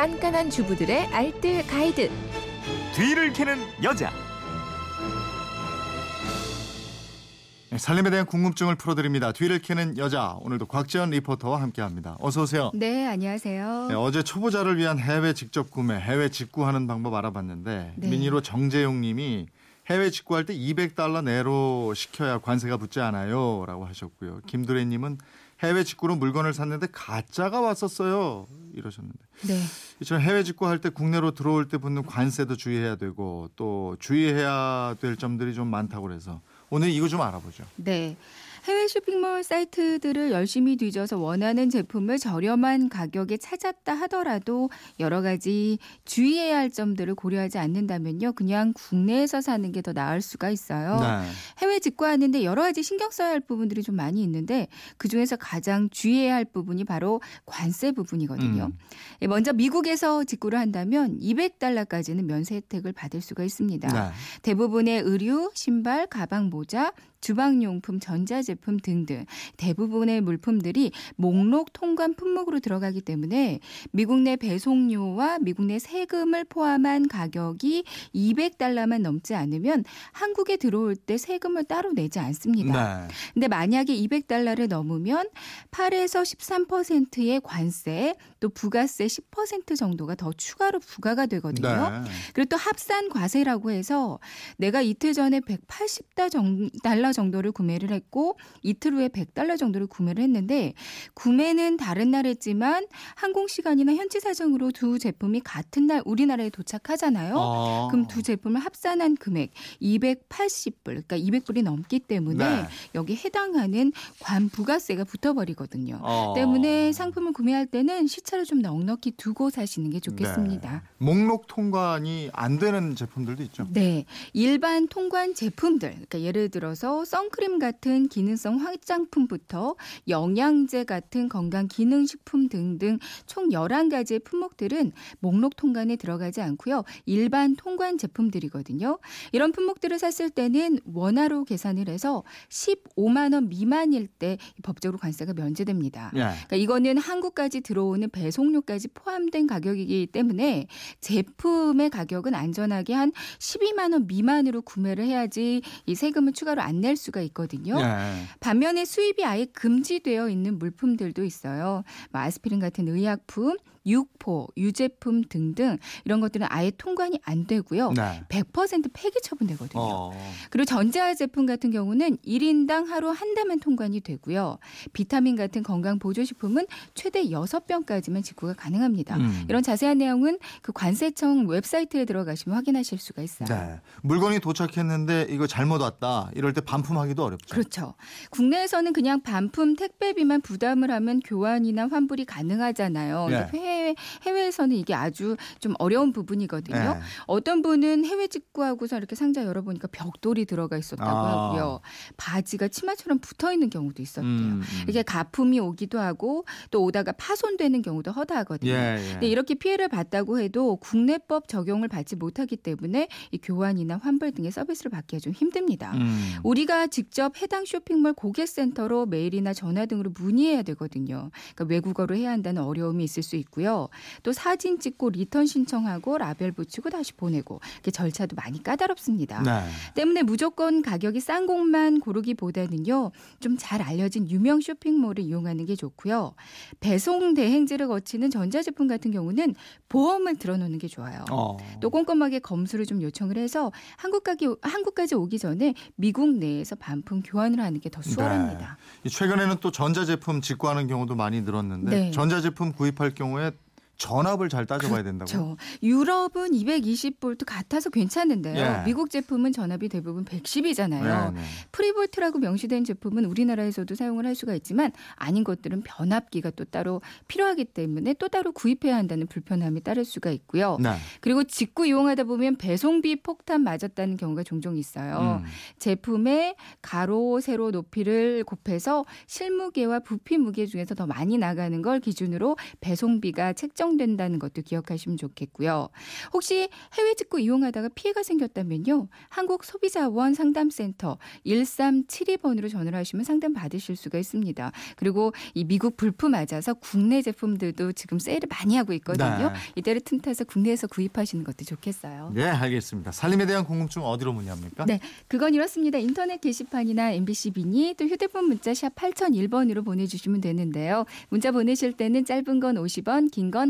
깐깐한 주부들의 알뜰 가이드. 뒤를 캐는 여자. 네, 살림에 대한 궁금증을 풀어드립니다. 뒤를 캐는 여자 오늘도 곽지연 리포터와 함께합니다. 어서 오세요. 네, 안녕하세요. 네, 어제 초보자를 위한 해외 직접 구매, 해외 직구하는 방법 알아봤는데 네. 민희로 정재용님이 해외 직구할 때 200달러 내로 시켜야 관세가 붙지 않아요라고 하셨고요. 김두래님은 해외 직구로 물건을 샀는데 가짜가 왔었어요 이러셨는데 네. 이처럼 해외 직구할 때 국내로 들어올 때 붙는 관세도 주의해야 되고 또 주의해야 될 점들이 좀 많다고 그래서 오늘 이거 좀 알아보죠. 네. 해외 쇼핑몰 사이트들을 열심히 뒤져서 원하는 제품을 저렴한 가격에 찾았다 하더라도 여러 가지 주의해야 할 점들을 고려하지 않는다면요. 그냥 국내에서 사는 게 더 나을 수가 있어요. 네. 해외 직구하는데 여러 가지 신경 써야 할 부분들이 좀 많이 있는데 그중에서 가장 주의해야 할 부분이 바로 관세 부분이거든요. 음. 예, 먼저 미국에서 직구를 한다면 200달러까지는 면세 혜택을 받을 수가 있습니다. 네. 대부분의 의류, 신발, 가방, 모자, 주방용품, 전자제품 등등 대부분의 물품들이 목록 통관 품목으로 들어가기 때문에 미국 내 배송료와 미국 내 세금을 포함한 가격이 200달러만 넘지 않으면 한국에 들어올 때 세금을 따로 내지 않습니다. 네. 근데 만약에 200달러를 넘으면 8에서 13%의 관세 또 부가세 10% 정도가 더 추가로 부과가 되거든요. 네. 그리고 또 합산 과세라고 해서 내가 이틀 전에 180달러 정도 를 구매를 했고 이틀 후에 100달러 정도를 구매를 했는데 구매는 다른 날 했지만 항공 시간이나 현지 사정으로 두 제품이 같은 날 우리나라에 도착하잖아요. 어. 그럼 두 제품을 합산한 금액 280불, 그러니까 200불이 넘기 때문에 네. 여기 해당하는 관 부가세가 붙어버리거든요. 어. 때문에 상품을 구매할 때는 시차를 좀 넉넉히 두고 사시는 게 좋겠습니다. 네. 목록 통관이 안 되는 제품들도 있죠. 네, 일반 통관 제품들, 그러니까 예를 들어서 선크림 같은 기능성 화장품부터 영양제 같은 건강 기능식품 등등 총 11가지의 품목들은 목록 통관에 들어가지 않고요. 일반 통관 제품들이거든요. 이런 품목들을 샀을 때는 원화로 계산을 해서 15만 원 미만일 때 법적으로 관세가 면제됩니다. 예. 그러니까 이거는 한국까지 들어오는 배송료까지 포함된 가격이기 때문에 제품의 가격은 안전하게 한 12만 원 미만으로 구매를 해야지 이 세금을 추가로 안낼 수가 있거든요. 예. 반면에 수입이 아예 금지되어 있는 물품들도 있어요. 뭐 아스피린 같은 의약품, 육포, 유제품 등등 이런 것들은 아예 통관이 안 되고요. 네. 100% 폐기 처분되거든요. 어. 그리고 전자 제품 같은 경우는 1인당 하루 한 대만 통관이 되고요. 비타민 같은 건강 보조 식품은 최대 6병까지만 직구가 가능합니다. 음. 이런 자세한 내용은 그 관세청 웹사이트에 들어가시면 확인하실 수가 있어요. 네. 물건이 도착했는데 이거 잘못 왔다. 이럴 때 반 품하기도 어렵죠. 그렇죠. 국내에서는 그냥 반품 택배비만 부담을 하면 교환이나 환불이 가능하잖아요. 예. 근데 해외, 해외에서는 이게 아주 좀 어려운 부분이거든요. 예. 어떤 분은 해외 직구하고서 이렇게 상자 열어보니까 벽돌이 들어가 있었다고 아. 하고요. 바지가 치마처럼 붙어 있는 경우도 있었대요. 음, 음. 이게 가품이 오기도 하고 또 오다가 파손되는 경우도 허다하거든요. 예, 예. 근데 이렇게 피해를 봤다고 해도 국내법 적용을 받지 못하기 때문에 이 교환이나 환불 등의 서비스를 받기가 좀 힘듭니다. 음. 우리가 직접 해당 쇼핑몰 고객센터로 메일이나 전화 등으로 문의해야 되거든요. 그러니까 외국어로 해야 한다는 어려움이 있을 수 있고요. 또 사진 찍고 리턴 신청하고 라벨 붙이고 다시 보내고 이렇게 절차도 많이 까다롭습니다. 네. 때문에 무조건 가격이 싼 곳만 고르기보다는요. 좀 잘 알려진 유명 쇼핑몰을 이용하는 게 좋고요. 배송 대행지를 거치는 전자제품 같은 경우는 보험을 들어놓는 게 좋아요. 어. 또 꼼꼼하게 검수를 좀 요청을 해서 한국까지 한국까지 오기 전에 미국 내 에서 반품 교환을 하는 게 더 수월합니다. 이 최근에는 또 전자제품 직구하는 경우도 많이 늘었는데 네. 전자제품 구입할 경우에 전압을 잘 따져봐야. 그렇죠. 유럽은 220볼트 같아서 괜찮은데요. 예. 미국 제품은 전압이 대부분 110이잖아요. 네, 네. 프리볼트라고 명시된 제품은 우리나라에서도 사용을 할 수가 있지만 아닌 것들은 변압기가 또 따로 필요하기 때문에 또 따로 구입해야 한다는 불편함이 따를 수가 있고요. 네. 그리고 직구 이용하다 보면 배송비 폭탄 맞았다는 경우가 종종 있어요. 음. 제품의 가로, 세로 높이를 곱해서 실무게와 부피 무게 중에서 더 많이 나가는 걸 기준으로 배송비가 책정 책정된다는 것도 기억하시면 좋겠고요. 혹시 해외 직구 이용하다가 피해가 생겼다면요. 한국 소비자원 상담센터 1372번으로 전화를 하시면 상담 받으실 수가 있습니다. 그리고 이 미국 불품 맞아서 국내 제품들도 지금 세일을 많이 하고 있거든요. 네. 이때를 틈타서 국내에서 구입하시는 것도 좋겠어요. 네, 알겠습니다. 살림에 대한 궁금증 어디로 문의합니까? 네, 그건 이렇습니다. 인터넷 게시판이나 MBC 미니 또 휴대폰 문자 샵 8001번으로 보내주시면 되는데요. 문자 보내실 때는 짧은 건 50원, 긴 건